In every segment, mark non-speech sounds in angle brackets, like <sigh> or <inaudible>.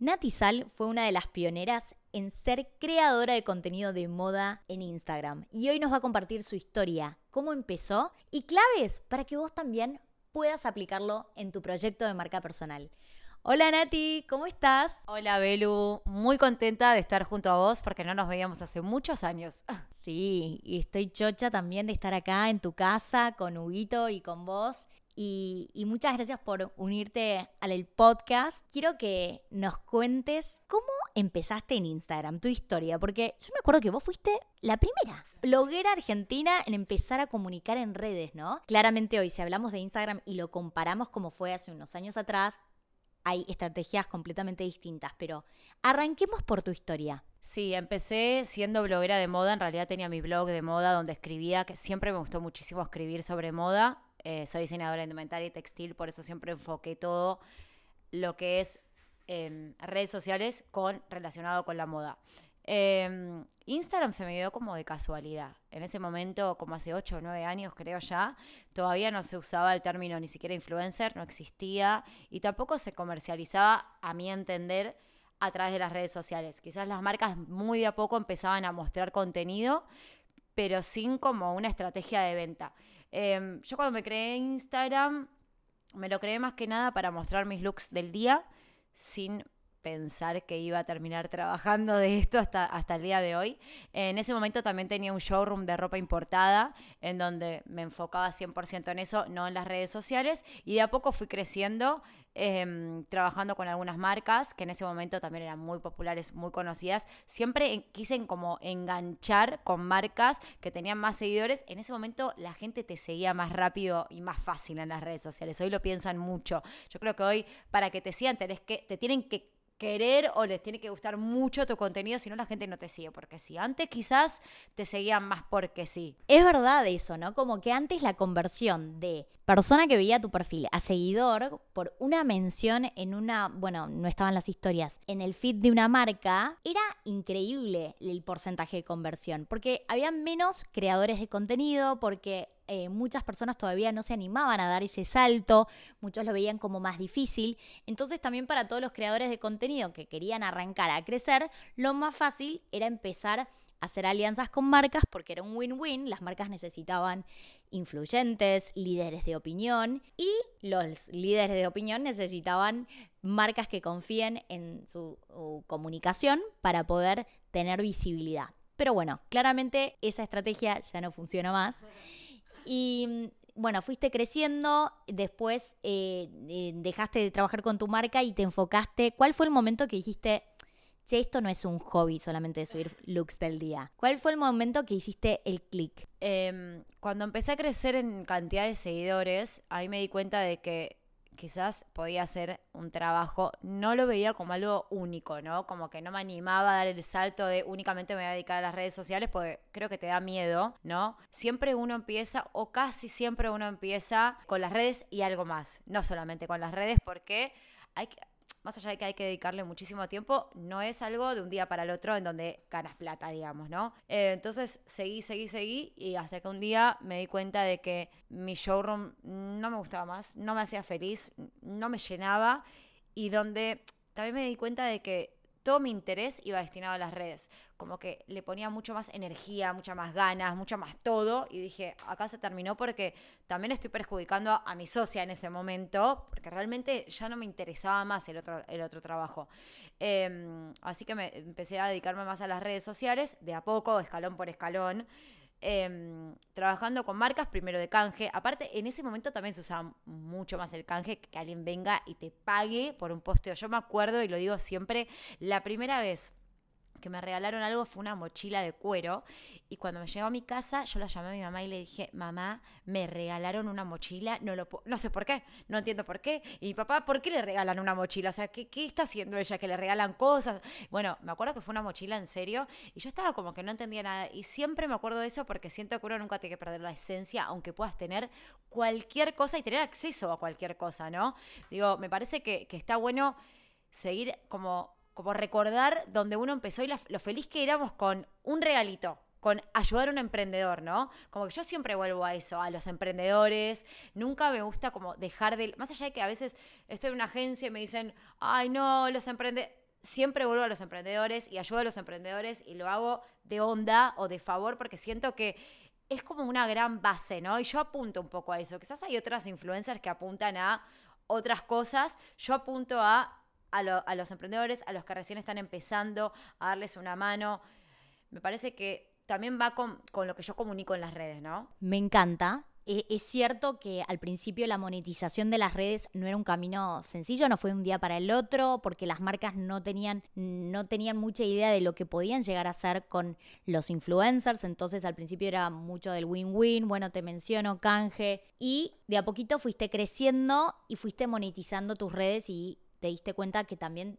Nati Sal fue una de las pioneras en ser creadora de contenido de moda en Instagram y hoy nos va a compartir su historia, cómo empezó y claves para que vos también puedas aplicarlo en tu proyecto de marca personal. Hola Nati, ¿cómo estás? Hola Belu, muy contenta de estar junto a vos porque no nos veíamos hace muchos años. <laughs> Sí, y estoy chocha también de estar acá en tu casa con Huguito y con vos y, muchas gracias por unirte al podcast. Quiero que nos cuentes cómo empezaste en Instagram, tu historia, porque yo me acuerdo que vos fuiste la primera bloguera argentina en empezar a comunicar en redes, ¿no? Claramente hoy, si hablamos de Instagram y lo comparamos como fue hace unos años atrás, hay estrategias completamente distintas, pero arranquemos por tu historia. Sí, empecé siendo bloguera de moda, en realidad tenía mi blog de moda donde escribía, que siempre me gustó muchísimo escribir sobre moda, eh, soy diseñadora indumentaria y textil, por eso siempre enfoqué todo lo que es em, redes sociales con relacionado con la moda. Em, Instagram se me dio como de casualidad. En ese momento, como hace 8 o 9 años creo ya, todavía no se usaba el término ni siquiera influencer, no existía y tampoco se comercializaba, a mi entender, a través de las redes sociales. Quizás las marcas muy de a poco empezaban a mostrar contenido, pero sin como una estrategia de venta. Em, yo cuando me creé Instagram, me lo creé más que nada para mostrar mis looks del día, sin pensar que iba a terminar trabajando de esto hasta, hasta el día de hoy. En ese momento también tenía un showroom de ropa importada, en donde me enfocaba 100% en eso, no en las redes sociales, y de a poco fui creciendo Em, trabajando con algunas marcas que en ese momento también eran muy populares, muy conocidas. Siempre quise como enganchar con marcas que tenían más seguidores. En ese momento la gente te seguía más rápido y más fácil en las redes sociales. Hoy lo piensan mucho. Yo creo que hoy para que te sigan tenés que, te tienen que querer o les tiene que gustar mucho tu contenido, si no la gente no te sigue porque sí. Antes quizás te seguían más porque sí. Es verdad eso, ¿no? Como que antes la conversión de persona que veía tu perfil a seguidor por una mención en una, bueno, no estaban las historias, en el feed de una marca, era increíble el porcentaje de conversión, porque había menos creadores de contenido, porque eh, muchas personas todavía no se animaban a dar ese salto, muchos lo veían como más difícil. Entonces también para todos los creadores de contenido que querían arrancar a crecer, lo más fácil era empezar a hacer alianzas con marcas porque era un win-win, las marcas necesitaban influyentes, líderes de opinión y los líderes de opinión necesitaban marcas que confíen en su comunicación para poder tener visibilidad. Pero bueno, claramente esa estrategia ya no funciona más. Y mm, bueno, fuiste creciendo, después eh, eh, dejaste de trabajar con tu marca y te enfocaste. ¿Cuál fue el momento que dijiste, che, esto no es un hobby solamente de subir looks del día? ¿Cuál fue el momento que hiciste el clic? Em, cuando empecé a crecer en cantidad de seguidores, ahí me di cuenta de que quizás podía ser un trabajo, no lo veía como algo único, ¿no? Como que no me animaba a dar el salto de únicamente me voy a dedicar a las redes sociales porque creo que te da miedo, ¿no? Siempre uno empieza, o casi siempre uno empieza con las redes y algo más, no solamente con las redes porque hay que más allá de que hay que dedicarle muchísimo tiempo, no es algo de un día para el otro en donde ganas plata, digamos, ¿no? Eh, entonces seguí, seguí, seguí y hasta que un día me di cuenta de que mi showroom no me gustaba más, no me hacía feliz, no me llenaba y donde también me di cuenta de que todo mi interés iba destinado a las redes. Como que le ponía mucho más energía, muchas más ganas, mucho más todo. Y dije, acá se terminó porque también estoy perjudicando a, mi socia en ese momento, porque realmente ya no me interesaba más el otro, el otro trabajo. Em, así que me empecé a dedicarme más a las redes sociales, de a poco, escalón por escalón. Em, trabajando con marcas primero de canje. Aparte, en ese momento también se usaba mucho más el canje, que alguien venga y te pague por un posteo. Yo me acuerdo y lo digo siempre, la primera vez que me regalaron algo fue una mochila de cuero y cuando me llegó a mi casa yo la llamé a mi mamá y le dije, mamá, me regalaron una mochila, no, lo no sé por qué, no entiendo por qué. Y mi papá, ¿por qué le regalan una mochila? O sea, ¿qué, ¿qué está haciendo ella que le regalan cosas? Bueno, me acuerdo que fue una mochila en serio y yo estaba como que no entendía nada y siempre me acuerdo de eso porque siento que uno nunca tiene que perder la esencia, aunque puedas tener cualquier cosa y tener acceso a cualquier cosa, ¿no? Digo, me parece que, que está bueno seguir como como recordar donde uno empezó y lo feliz que éramos con un regalito, con ayudar a un emprendedor, ¿no? Como que yo siempre vuelvo a eso, a los emprendedores. Nunca me gusta como dejar de... Más allá de que a veces estoy en una agencia y me dicen, ay, no, los emprendedores... siempre vuelvo a los emprendedores y ayudo a los emprendedores y lo hago de onda o de favor porque siento que es como una gran base, ¿no? Y yo apunto un poco a eso. Quizás hay otras influencers que apuntan a otras cosas. Yo apunto a, a, los emprendedores, a los que recién están empezando, a darles una mano. Me parece que también va con, con lo que yo comunico en las redes, ¿no? Me encanta. Eh, es cierto que al principio la monetización de las redes no era un camino sencillo, no fue un día para el otro, porque las marcas no tenían, no tenían mucha idea de lo que podían llegar a hacer con los influencers, entonces al principio era mucho del win-win, bueno, te menciono, canje, y de a poquito fuiste creciendo y fuiste monetizando tus redes y te diste cuenta que también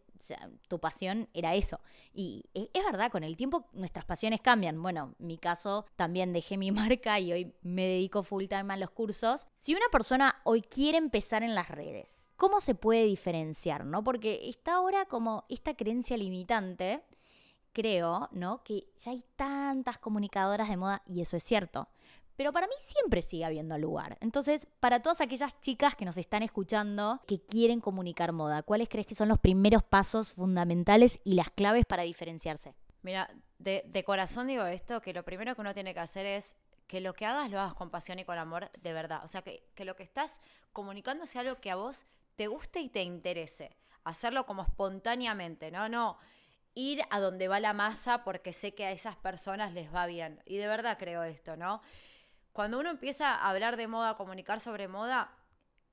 tu pasión era eso. Y es, verdad, con el tiempo nuestras pasiones cambian. Bueno, en mi caso también dejé mi <laughs> marca y hoy me dedico full time a los cursos. Si una persona hoy quiere empezar en las redes, ¿cómo se puede diferenciar? ¿no? Porque está ahora como esta creencia limitante, creo, ¿no? Que ya hay tantas comunicadoras de moda y eso es cierto pero para mí siempre sigue habiendo lugar. Entonces, para todas aquellas chicas que nos están escuchando, que quieren comunicar moda, ¿cuáles crees que son los primeros pasos fundamentales y las claves para diferenciarse? Mira, de, corazón digo esto, que lo primero que uno tiene que hacer es que lo que hagas lo hagas con pasión y con amor de verdad. O sea, que, que lo que estás comunicando sea algo que a vos te guste y te interese. Hacerlo como espontáneamente, ¿no? No ir a donde va la masa porque sé que a esas personas les va bien. Y de verdad creo esto, ¿no? Cuando uno empieza a hablar de moda, a comunicar sobre moda,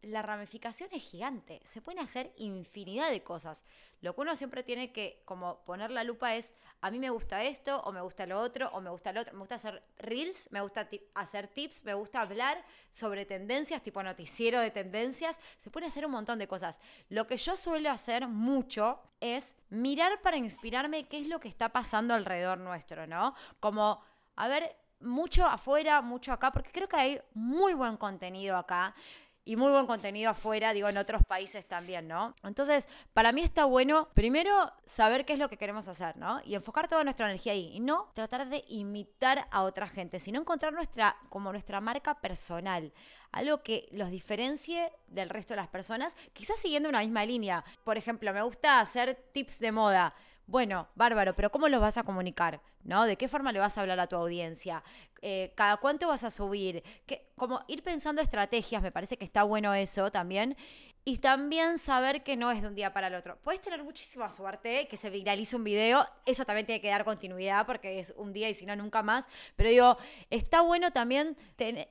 la ramificación es gigante. Se pueden hacer infinidad de cosas. Lo que uno siempre tiene que como poner la lupa es, a mí me gusta esto, o me gusta lo otro, o me gusta lo otro. Me gusta hacer reels, me gusta hacer tips, me gusta hablar sobre tendencias, tipo noticiero de tendencias. Se puede hacer un montón de cosas. Lo que yo suelo hacer mucho es mirar para inspirarme qué es lo que está pasando alrededor nuestro, ¿no? Como, a ver, mucho afuera, mucho acá, porque creo que hay muy buen contenido acá y muy buen contenido afuera, digo, en otros países también, ¿no? Entonces, para mí está bueno, primero, saber qué es lo que queremos hacer, ¿no? Y enfocar toda nuestra energía ahí. Y no tratar de imitar a otra gente, sino encontrar nuestra, como nuestra marca personal. Algo que los diferencie del resto de las personas, quizás siguiendo una misma línea. Por ejemplo, me gusta hacer tips de moda. Bueno, bárbaro, pero ¿cómo los vas a comunicar? ¿No? ¿De qué forma le vas a hablar a tu audiencia? Eh, ¿Cada cuánto vas a subir? como ir pensando estrategias, me parece que está bueno eso también. Y también saber que no es de un día para el otro. Puedes tener muchísima suerte que se viralice un video, eso también tiene que dar continuidad porque es un día y si no, nunca más. Pero digo, está bueno también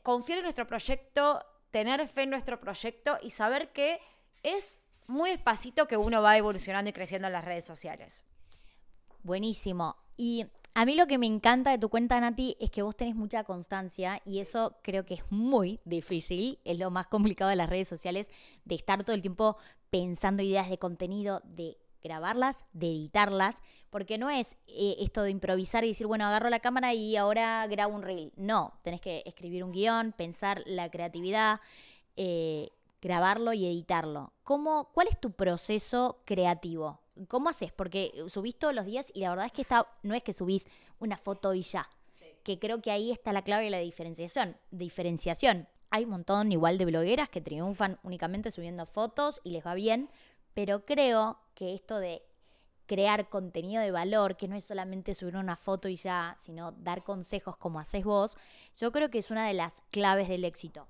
confiar en nuestro proyecto, tener fe en nuestro proyecto y saber que es muy despacito que uno va evolucionando y creciendo en las redes sociales. Buenísimo. Y a mí lo que me encanta de tu cuenta, Nati, es que vos tenés mucha constancia y eso creo que es muy difícil. Es lo más complicado de las redes sociales, de estar todo el tiempo pensando ideas de contenido, de grabarlas, de editarlas, porque no es eh, esto de improvisar y decir, bueno, agarro la cámara y ahora grabo un reel. No, tenés que escribir un guion, pensar la creatividad, eh, grabarlo y editarlo. ¿Cómo, ¿Cuál es tu proceso creativo? ¿Cómo haces? Porque subís todos los días y la verdad es que está, no es que subís una foto y ya. Que creo que ahí está la clave de la diferenciación. Diferenciación. Hay un montón igual de blogueras que triunfan únicamente subiendo fotos y les va bien, pero creo que esto de crear contenido de valor, que no es solamente subir una foto y ya, sino dar consejos como haces vos, yo creo que es una de las claves del éxito.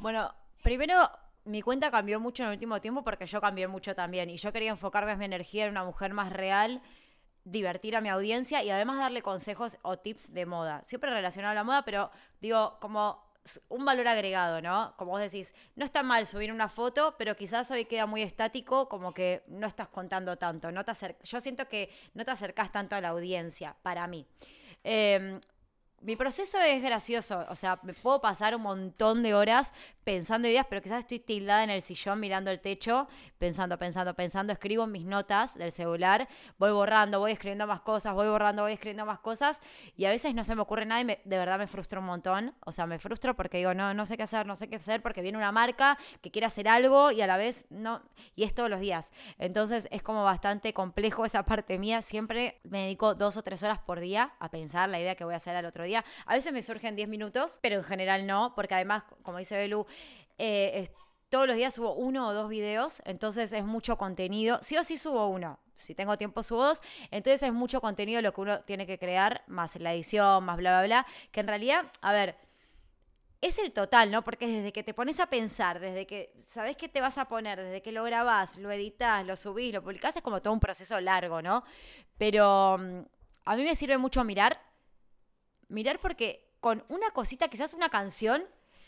Bueno, primero mi cuenta cambió mucho en el último tiempo porque yo cambié mucho también y yo quería enfocarme en mi energía en una mujer más real, divertir a mi audiencia y además darle consejos o tips de moda. Siempre relacionado a la moda, pero digo, como un valor agregado, ¿no? Como vos decís, no está mal subir una foto, pero quizás hoy queda muy estático, como que no estás contando tanto. No te Yo siento que no te acercás tanto a la audiencia, para mí. Eh, mi proceso es gracioso, o sea, me puedo pasar un montón de horas pensando ideas, pero quizás estoy tildada en el sillón mirando el techo, pensando, pensando, pensando, escribo mis notas del celular, voy borrando, voy escribiendo más cosas, voy borrando, voy escribiendo más cosas, y a veces no se me ocurre nada y de verdad me frustro un montón, o sea, me frustro porque digo, no, no sé qué hacer, no sé qué hacer, porque viene una marca que quiere hacer algo y a la vez no, y es todos los días. Entonces es como bastante complejo esa parte mía, siempre me dedico dos o tres horas por día a pensar la idea que voy a hacer al otro día a veces me surgen 10 minutos, pero en general no, porque además, como dice Belu, eh, todos los días subo uno o dos videos, entonces es mucho contenido. Sí o sí subo uno. si tengo tiempo subo dos. Entonces es mucho contenido lo que uno tiene que crear, más la edición, más bla, bla, bla. Que en realidad, a ver, es el total, ¿no? Porque desde que te pones a pensar, desde que sabes qué te vas a poner, desde que lo grabás, lo editas, lo subís, lo publicás, es como todo un proceso largo, ¿no? Pero mm, a mí me sirve mucho mirar, mirar porque con una cosita, quizás una canción,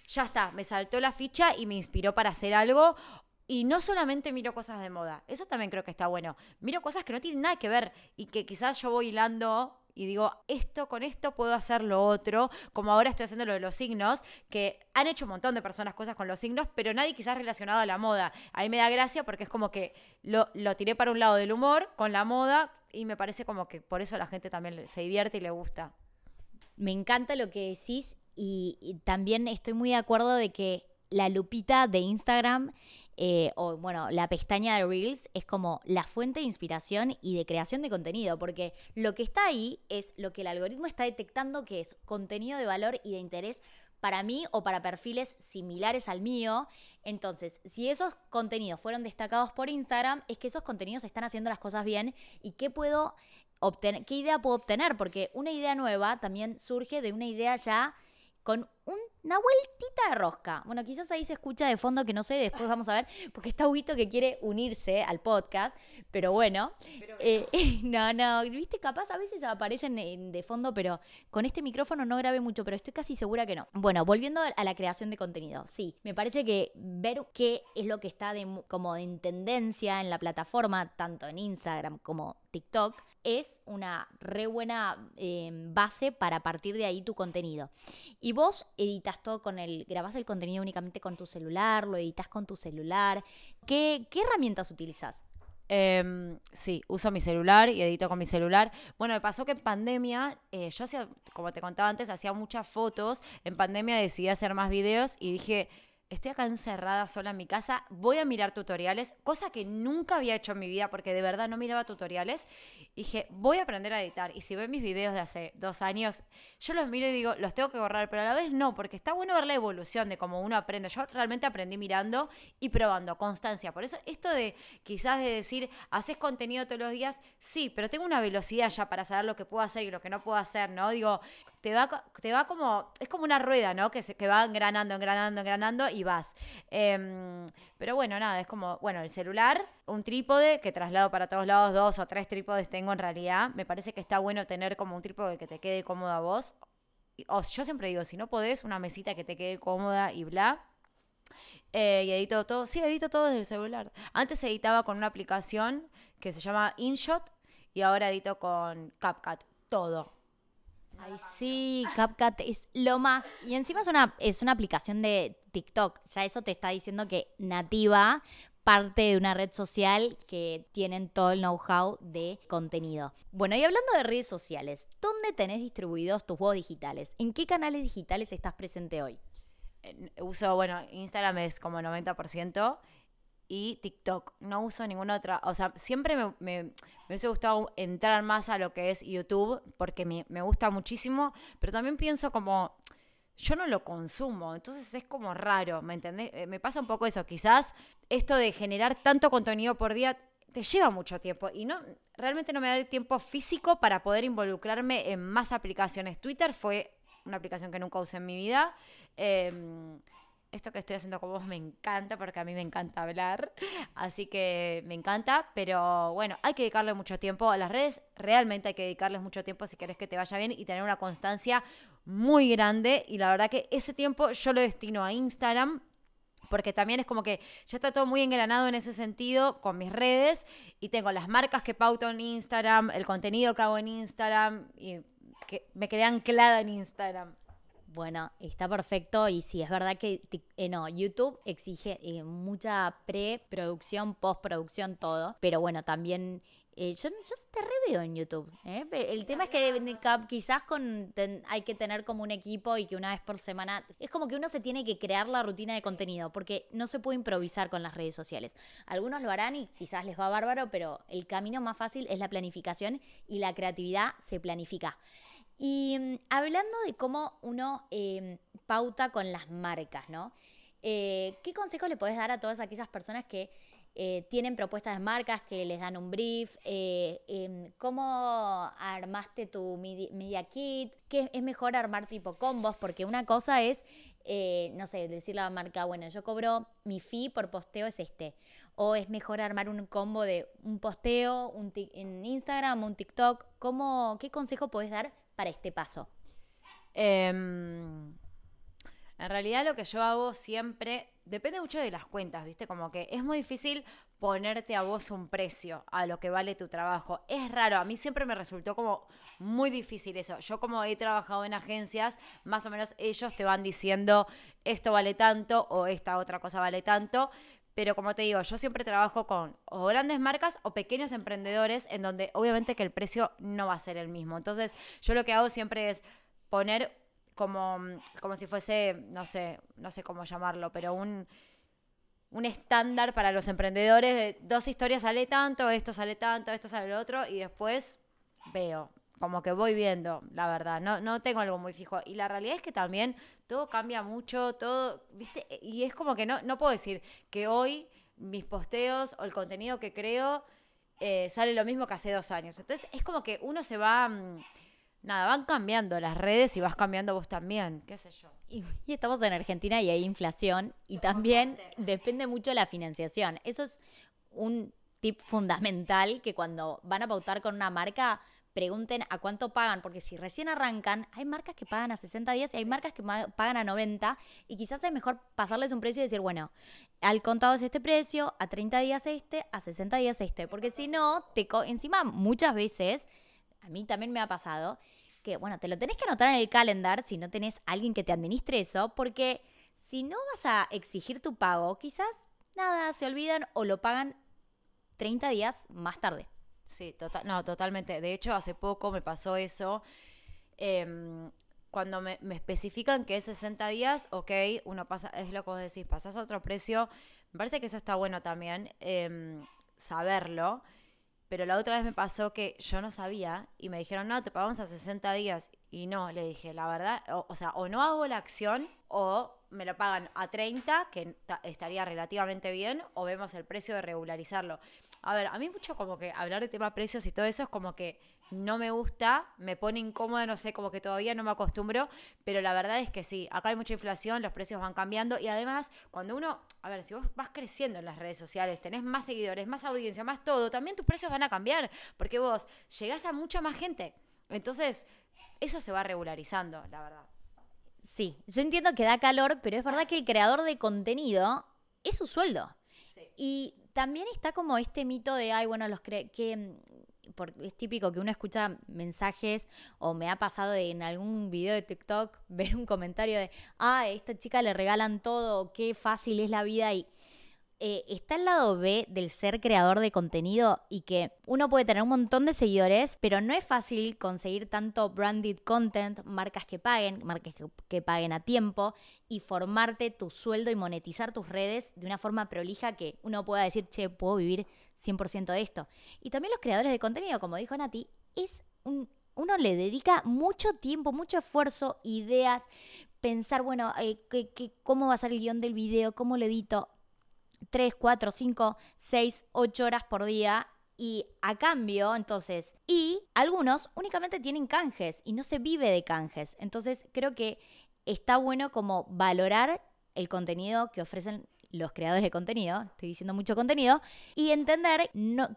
ya está, me saltó la ficha y me inspiró para hacer algo. Y no solamente miro cosas de moda, eso también creo que está bueno. Miro cosas que no tienen nada que ver y que quizás yo voy hilando y digo, esto con esto puedo hacer lo otro, como ahora estoy haciendo lo de los signos, que han hecho un montón de personas cosas con los signos, pero nadie quizás relacionado a la moda. A mí me da gracia porque es como que lo, lo tiré para un lado del humor con la moda y me parece como que por eso la gente también se divierte y le gusta. Me encanta lo que decís y, también estoy muy de acuerdo de que la lupita de Instagram eh, o bueno, la pestaña de Reels es como la fuente de inspiración y de creación de contenido, porque lo que está ahí es lo que el algoritmo está detectando que es contenido de valor y de interés para mí o para perfiles similares al mío. Entonces, si esos contenidos fueron destacados por Instagram, es que esos contenidos están haciendo las cosas bien y qué puedo obtener, qué idea puedo obtener, porque una idea nueva también surge de una idea ya con una vueltita de rosca. Bueno, quizás ahí se escucha de fondo que no sé, después vamos a ver, porque está Huguito que quiere unirse al podcast, pero bueno. Eh, <laughs> no, no, viste, capaz a veces aparecen de fondo, pero con este micrófono no grabé mucho, pero estoy casi segura que no. Bueno, volviendo a la creación de contenido, sí, me parece que ver qué es lo que está como en tendencia en la plataforma, tanto en Instagram como TikTok, es una re buena em, base para partir de ahí tu contenido. Y vos editas todo con el, grabás el contenido únicamente con tu celular, lo editas con tu celular. ¿Qué, qué herramientas utilizas? Em, sí, uso mi celular y edito con mi celular. Bueno, me pasó que en pandemia, eh, yo hacía, como te contaba antes, hacía muchas fotos. En pandemia decidí hacer más videos y dije, estoy acá encerrada sola en mi casa, voy a mirar tutoriales, cosa que nunca había hecho en mi vida porque de verdad no miraba tutoriales. dije, voy a aprender a editar. Y si ven mis videos de hace dos años, yo los miro y digo, los tengo que borrar, pero a la vez no, porque está bueno ver la evolución de cómo uno aprende. Yo realmente aprendí mirando y probando, constancia. Por eso esto de quizás de decir, haces contenido todos los días, sí, pero tengo una velocidad ya para saber lo que puedo hacer y lo que no puedo hacer, ¿no? Digo, te va, te va como, es como una rueda, ¿no? Que, se, que va engranando, engranando, engranando y vas. Em, pero bueno, nada, es como, bueno, el celular, un trípode que traslado para todos lados, dos o tres trípodes tengo en realidad. Me parece que está bueno tener como un trípode que te quede cómodo a vos. Yo siempre digo, si no podés, una mesita que te quede cómoda y bla. Eh, y edito todo, sí, edito todo desde el celular. Antes editaba con una aplicación que se llama InShot y ahora edito con CapCut, todo Ay, sí, CapCut es lo más. Y encima es una, es una aplicación de TikTok. Ya eso te está diciendo que nativa parte de una red social que tienen todo el know-how de contenido. Bueno, y hablando de redes sociales, ¿dónde tenés distribuidos tus juegos digitales? ¿En qué canales digitales estás presente hoy? Uso, bueno, Instagram es como 90% y TikTok. No uso ninguna otra. O sea, siempre me, me, hubiese gustado entrar más a lo que es YouTube porque me, me, gusta muchísimo, pero también pienso como. Yo no lo consumo, entonces es como raro, ¿me entendés? Eh, me pasa un poco eso. Quizás esto de generar tanto contenido por día te lleva mucho tiempo y no realmente no me da el tiempo físico para poder involucrarme en más aplicaciones. Twitter fue una aplicación que nunca usé en mi vida. Eh, esto que estoy haciendo con vos me encanta porque a mí me encanta hablar, así que me encanta, pero bueno, hay que dedicarle mucho tiempo a las redes, realmente hay que dedicarles mucho tiempo si querés que te vaya bien y tener una constancia muy grande y la verdad que ese tiempo yo lo destino a Instagram. Porque también es como que ya está todo muy engranado en ese sentido con mis redes y tengo las marcas que pauto en Instagram, el contenido que hago en Instagram y que me quedé anclada en Instagram. Bueno, está perfecto y sí, es verdad que eh, no, YouTube exige eh, mucha preproducción, postproducción, todo, pero bueno, también eh, yo, yo, te reveo en YouTube. El tema es que quizás con, hay que tener como un equipo y que una vez por semana. Es como que uno se tiene que crear la rutina de contenido, porque no se puede improvisar con las redes sociales. Algunos lo harán y quizás les va bárbaro, pero el camino más fácil es la planificación y la creatividad se planifica. Y mm, hablando de cómo uno em, pauta con las marcas, ¿no? Eh, ¿Qué consejos le podés dar a todas aquellas personas que eh, tienen propuestas de marcas que les dan un brief, eh, em, cómo armaste tu media, kit, que es mejor armar tipo combos, porque una cosa es, no sé, decirle a la marca, bueno, yo cobro mi fee por posteo es este, o es mejor armar un combo de un posteo un en Instagram, un TikTok, ¿Cómo, ¿qué consejo puedes dar para este paso? Em, en realidad lo que yo hago siempre depende mucho de las cuentas, ¿viste? Como que es muy difícil ponerte a vos un precio a lo que vale tu trabajo. Es raro, a mí siempre me resultó como muy difícil eso. Yo como he trabajado en agencias, más o menos ellos te van diciendo esto vale tanto o esta otra cosa vale tanto. Pero como te digo, yo siempre trabajo con o grandes marcas o pequeños emprendedores en donde obviamente que el precio no va a ser el mismo. Entonces yo lo que hago siempre es poner como, mm, como si fuese, no sé, no sé cómo llamarlo, pero un, un estándar para los emprendedores de dos historias sale tanto, esto sale tanto, esto sale lo otro, y después veo, como que voy viendo, la verdad, no, no tengo algo muy fijo. Y la realidad es que también todo cambia mucho, todo, ¿viste? Y es como que no, no puedo decir que hoy mis posteos o el contenido que creo eh, sale lo mismo que hace dos años. Entonces es como que uno se va... Mm, nada, van cambiando las redes y vas cambiando vos también, qué sé yo. Y, estamos en Argentina y hay inflación y también <laughs> depende mucho de la financiación. Eso es un tip fundamental que cuando van a pautar con una marca pregunten a cuánto pagan, porque si recién arrancan, hay marcas que pagan a 60 días y hay marcas que pagan a 90 y quizás es mejor pasarles un precio y decir, bueno, al contado es este precio, a 30 días este, a 60 días este, porque si no, te encima muchas veces a mí también me ha pasado, que bueno, te lo tenés que anotar en el calendar si no tenés alguien que te administre eso, porque si no vas a exigir tu pago, quizás nada, se olvidan o lo pagan 30 días más tarde. Sí, total, no, totalmente. De hecho, hace poco me pasó eso. Em, cuando me, especifican que es 60 días, ok, uno pasa, es lo que vos decís, pasas a otro precio. Me parece que eso está bueno también, em, saberlo. Pero la otra vez me pasó que yo no sabía y me dijeron, no, te pagamos a 60 días. Y no, le dije, la verdad, o, sea, o no hago la acción o me lo pagan a 30, que estaría relativamente bien, o vemos el precio de regularizarlo. A ver, a mí mucho como que hablar de tema precios y todo eso es como que no me gusta, me pone incómoda, no sé, como que todavía no me acostumbro, pero la verdad es que sí, acá hay mucha inflación, los precios van cambiando y además cuando uno, a ver, si vos vas creciendo en las redes sociales, tenés más seguidores, más audiencia, más todo, también tus precios van a cambiar, porque vos llegás a mucha más gente. Entonces, eso se va regularizando, la verdad. Sí, yo entiendo que da calor, pero es verdad que el creador de contenido es su sueldo. Sí. Y también está como este mito de, ay, bueno, los que es típico que uno escucha mensajes o me ha pasado en algún video de TikTok <laughs> ver un comentario de, ah, a esta chica le regalan todo, qué fácil es la vida y eh, está el lado B del ser creador de contenido y que uno puede tener un montón de seguidores, pero no es fácil conseguir tanto branded content, marcas que paguen, marcas que, paguen a tiempo y formarte tu sueldo y monetizar tus redes de una forma prolija que uno pueda decir, che, puedo vivir 100% de esto. Y también los creadores de contenido, como dijo Nati, es un, uno le dedica mucho tiempo, mucho esfuerzo, ideas, pensar, bueno, eh, cómo va a ser el guion del video, cómo lo edito. 3, 4, 5, 6, 8 horas por día y a cambio, entonces, y algunos únicamente tienen canjes y no se vive de canjes. Entonces, creo que está bueno como valorar el contenido que ofrecen los creadores de contenido, estoy diciendo mucho contenido, y entender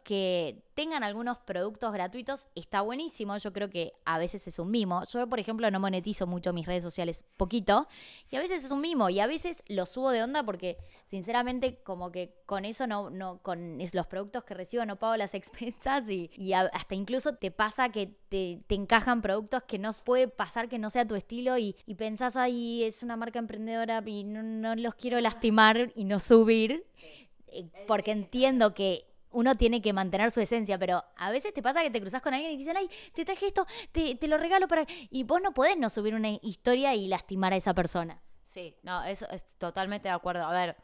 que tengan algunos productos gratuitos está buenísimo. Yo creo que a veces es un mimo. Yo, por ejemplo, no monetizo mucho mis redes sociales, poquito, y a veces es un mimo, y a veces lo subo de onda porque, sinceramente, como que con eso no, no con los productos que recibo no pago las <laughs> expensas y, hasta incluso te pasa que te, encajan productos que no puede pasar que no sea tu estilo y, pensás, ahí es una marca emprendedora y no, los quiero lastimar y no subir. Eh, porque entiendo que uno tiene que mantener su esencia, pero a veces te pasa que te cruzas con alguien y dicen, ay, te traje esto, te, lo regalo para... Y vos no podés no subir una historia y lastimar a esa persona. Sí, no, eso es totalmente de acuerdo. A ver,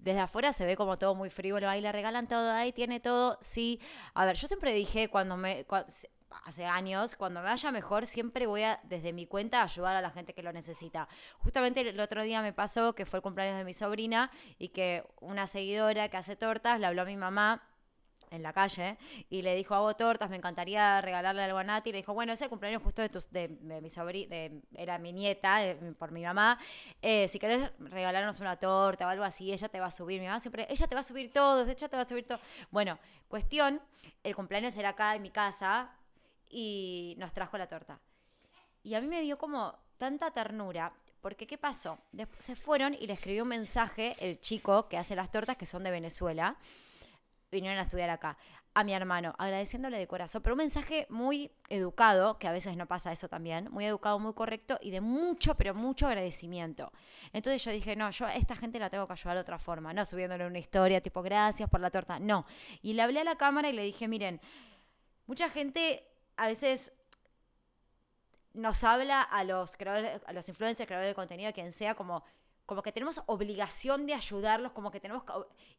desde afuera se ve como todo muy frívolo, ahí le regalan todo, ahí tiene todo, sí. A ver, yo siempre dije cuando me... hace años, cuando me vaya mejor, siempre voy a, desde mi cuenta, ayudar a la gente que lo necesita. Justamente el otro día me pasó que fue el cumpleaños de mi sobrina y que una seguidora que hace tortas le habló a mi mamá en la calle y le dijo, hago tortas, me encantaría regalarle algo a Nati. Y le dijo, bueno, ese cumpleaños justo de, tus, de, mi sobrina, era mi nieta, por mi mamá. Eh, si querés regalarnos una torta o algo así, ella te va a subir. Mi mamá siempre, ella te va a subir todo, ella te va a subir todo. Bueno, cuestión, el cumpleaños era acá en mi casa y nos trajo la torta. Y a mí me dio como tanta ternura, porque ¿qué pasó? se fueron y le escribió un mensaje el chico que hace las tortas, que son de Venezuela vinieron a estudiar acá, a mi hermano, agradeciéndole de corazón, pero un mensaje muy educado, que a veces no pasa eso también, muy educado, muy correcto y de mucho, pero mucho agradecimiento. Entonces yo dije, no, yo a esta gente la tengo que ayudar de otra forma, no subiéndole una historia tipo, gracias por la torta, no. Y le hablé a la cámara y le dije, miren, mucha gente a veces nos habla a los creadores, a los influencers, creadores de contenido, quien sea, como como que tenemos obligación de ayudarlos, como que tenemos...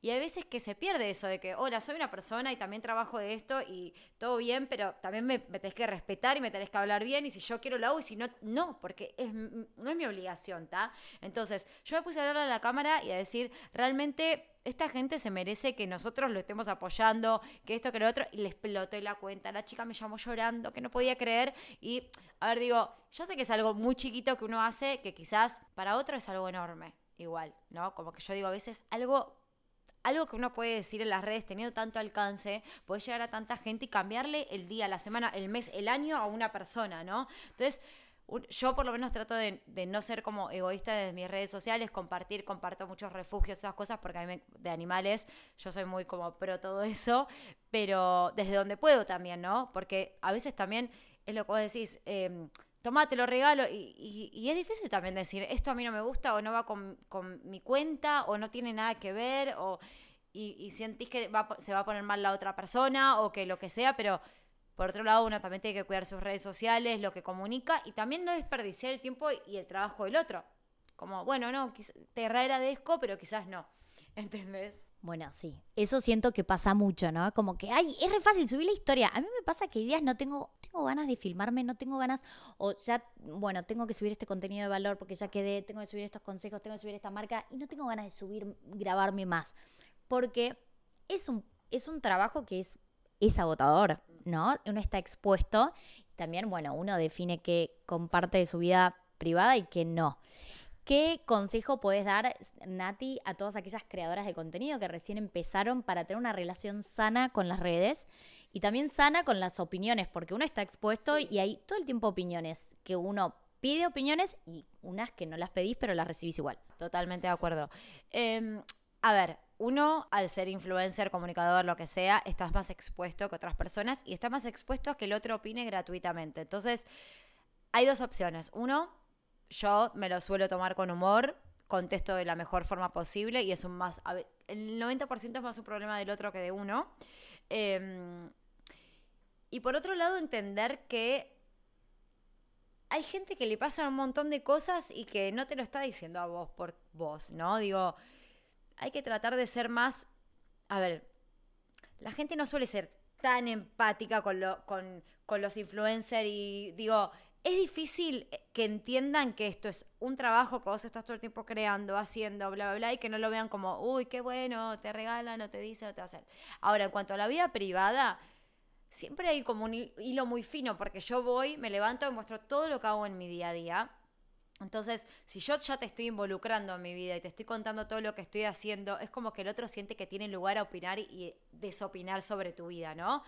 Y hay veces que se pierde eso de que, hola, soy una persona y también trabajo de esto y todo bien, pero también me, tenés que respetar y me tenés que hablar bien y si yo quiero lo hago y si no, no, porque no es mi obligación, ¿está? Entonces, yo me puse a hablar a la cámara y a decir, realmente esta gente se merece que nosotros lo estemos apoyando, que esto, que lo otro, y le exploté la cuenta. La chica me llamó llorando, que no podía creer. Y, a ver, digo, yo sé que es algo muy chiquito que uno hace, que quizás para otro es algo enorme, igual, ¿no? Como que yo digo, a veces algo algo que uno puede decir en las redes teniendo tanto alcance, puede llegar a tanta gente y cambiarle el día, la semana, el mes, el año a una persona, ¿no? Entonces, yo por lo menos trato de, no ser como egoísta desde mis redes sociales, compartir, comparto muchos refugios, esas cosas, porque a mí de animales yo soy muy como pro todo eso, pero desde donde puedo también, ¿no? Porque a veces también es lo que vos decís, eh, tomate, lo regalo, y, es difícil también decir, esto a mí no me gusta, o no va con, mi cuenta, o no tiene nada que ver, o, y, y que se va a poner mal la otra persona, o que lo que sea, pero por otro lado, uno también tiene que cuidar sus redes sociales, lo que comunica y también no desperdiciar el tiempo y el trabajo del otro. Como, bueno, no, te agradezco, pero quizás no. <laughs> ¿Entendés? Bueno, sí, eso siento que pasa mucho, ¿no? Como que, ay, es re fácil subir la historia. A mí me pasa que días no tengo, tengo ganas de filmarme, no tengo ganas, o ya, bueno, tengo que subir este contenido de valor porque ya quedé, tengo que subir estos consejos, tengo que subir esta marca y no tengo ganas de subir, grabarme más. Porque es un, es un trabajo que es es agotador, ¿no? Uno está expuesto. También, bueno, uno define qué comparte de su vida privada y qué no. ¿Qué consejo puedes dar, Nati, a todas aquellas creadoras de contenido que recién empezaron para tener una relación sana con las redes y también sana con las opiniones? Porque uno está expuesto y hay todo el tiempo opiniones, que uno pide opiniones y unas que no las pedís pero las recibís igual. Totalmente de acuerdo. Em, a ver, uno, al ser influencer, comunicador, lo que sea, estás más expuesto que otras personas y estás más expuesto a que el otro opine gratuitamente. Entonces, hay dos opciones. Uno, yo me lo suelo tomar con humor, contesto de la mejor forma posible y es un más. El 90% es más un problema del otro que de uno. Em, y por otro lado, entender que hay gente que le pasa un montón de cosas y que no te lo está diciendo a vos por vos, ¿no? Digo hay que tratar de ser más, a ver, la gente no suele ser tan empática con, los influencers y digo, es difícil que entiendan que esto es un trabajo que vos estás todo el tiempo creando, haciendo, bla, bla, bla, y que no lo vean como, uy, qué bueno, te regala, no te dice, no te hacer. Ahora, en cuanto a la vida privada, siempre hay como un hilo muy fino, porque yo voy, me levanto y muestro todo lo que hago en mi día a día. Entonces, si yo ya te estoy involucrando en mi vida y te estoy contando todo lo que estoy haciendo, es como que el otro siente que tiene lugar a opinar y desopinar sobre tu vida, ¿no?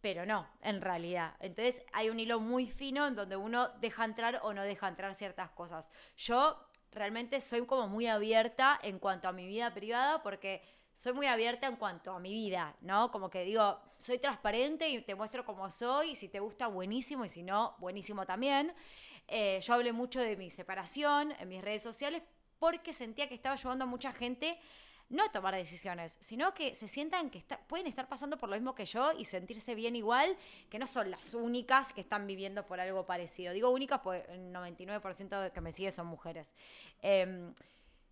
Pero no, en realidad. Entonces hay un hilo muy fino en donde uno deja entrar o no deja entrar ciertas cosas. Yo realmente soy como muy abierta en cuanto a mi vida privada porque soy muy abierta en cuanto a mi vida, ¿no? Como que digo, soy transparente y te muestro cómo soy, y si te gusta, buenísimo, y si no, buenísimo también. Eh, yo hablé mucho de mi separación en mis redes sociales porque sentía que estaba ayudando a mucha gente no a tomar decisiones, sino que se sientan que pueden estar pasando por lo mismo que yo y sentirse bien igual, que no son las únicas que están viviendo por algo parecido. Digo únicas porque el 99% de que me sigue son mujeres. Em,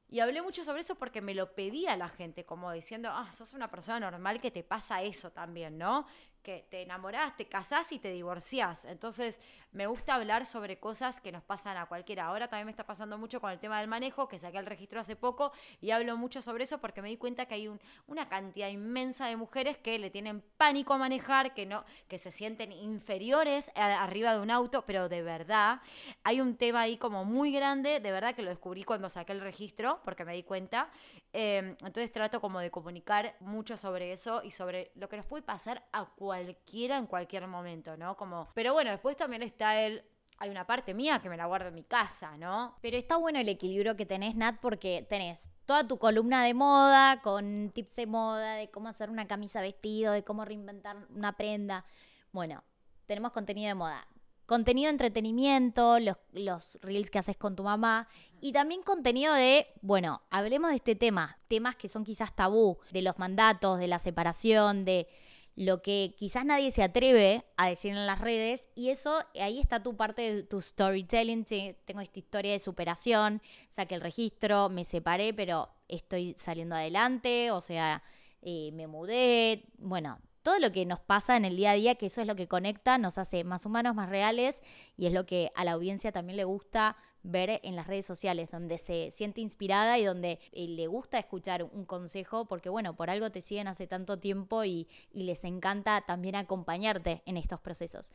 y hablé mucho sobre eso porque me lo pedía la gente, como diciendo, ah, sos una persona normal que te pasa eso también, ¿no? Que te enamorás, te casás y te divorciás. Entonces, me gusta hablar sobre cosas que nos pasan a cualquiera. Ahora también me está pasando mucho con el tema del manejo, que saqué el registro hace poco y hablo mucho sobre eso porque me di cuenta que hay una cantidad inmensa de mujeres que le tienen pánico a manejar, que no, que se sienten inferiores arriba de un auto, pero de verdad hay un tema ahí como muy grande, de verdad que lo descubrí cuando saqué el registro, porque me di cuenta. Em, entonces trato como de comunicar mucho sobre eso y sobre lo que nos puede pasar a cualquiera en cualquier momento, ¿no? Como, pero bueno, después también está el hay una parte mía que me la guardo en mi casa, ¿no? Pero está bueno el equilibrio que tenés, Nat, porque tenés toda tu columna de moda, con tips de moda, de cómo hacer una camisa vestido, de cómo reinventar una prenda. Bueno, tenemos contenido de moda. Contenido de entretenimiento, los, los reels que haces con tu mamá y también contenido de, bueno, hablemos de este tema, temas que son quizás tabú, de los mandatos, de la separación, de lo que quizás nadie se atreve a decir en las redes y eso, ahí está tu parte de tu storytelling, tengo esta historia de superación, saqué el registro, me separé, pero estoy saliendo adelante, o sea, eh, me mudé, bueno, todo lo que nos pasa en el día a día, que eso es lo que conecta, nos hace más humanos, más reales y es lo que a la audiencia también le gusta ver en las redes sociales, donde se siente inspirada y donde eh, le gusta escuchar un consejo, porque bueno, por algo te siguen hace tanto tiempo y, les encanta también acompañarte en estos procesos.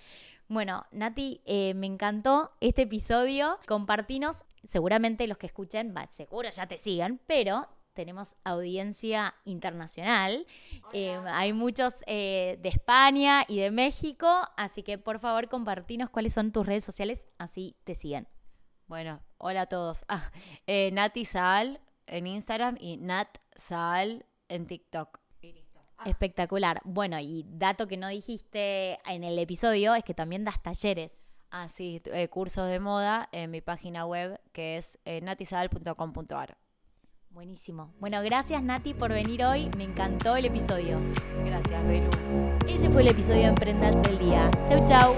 Bueno, Nati, eh, me encantó este episodio. Compartinos, seguramente los que escuchen, seguro ya te sigan, pero tenemos audiencia internacional. Eh, hay muchos de España y de México, así que por favor compartinos cuáles son tus redes sociales, así te siguen. Bueno, hola a todos. <laughs> Ah, eh, Nati Saal en Instagram y Nat Saal en TikTok. Ah. Espectacular. Bueno, y dato que no dijiste en el episodio es que también das talleres. Ah, sí, eh, cursos de moda en mi página web que es eh, natisaal.com.ar. Buenísimo. Bueno, gracias Nati por venir hoy. Me encantó el episodio. Gracias, Belu. Ese fue el episodio de Emprendas del Día. Chau, chau.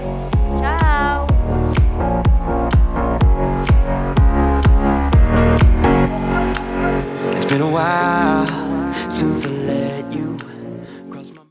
Chao. Been a while since I you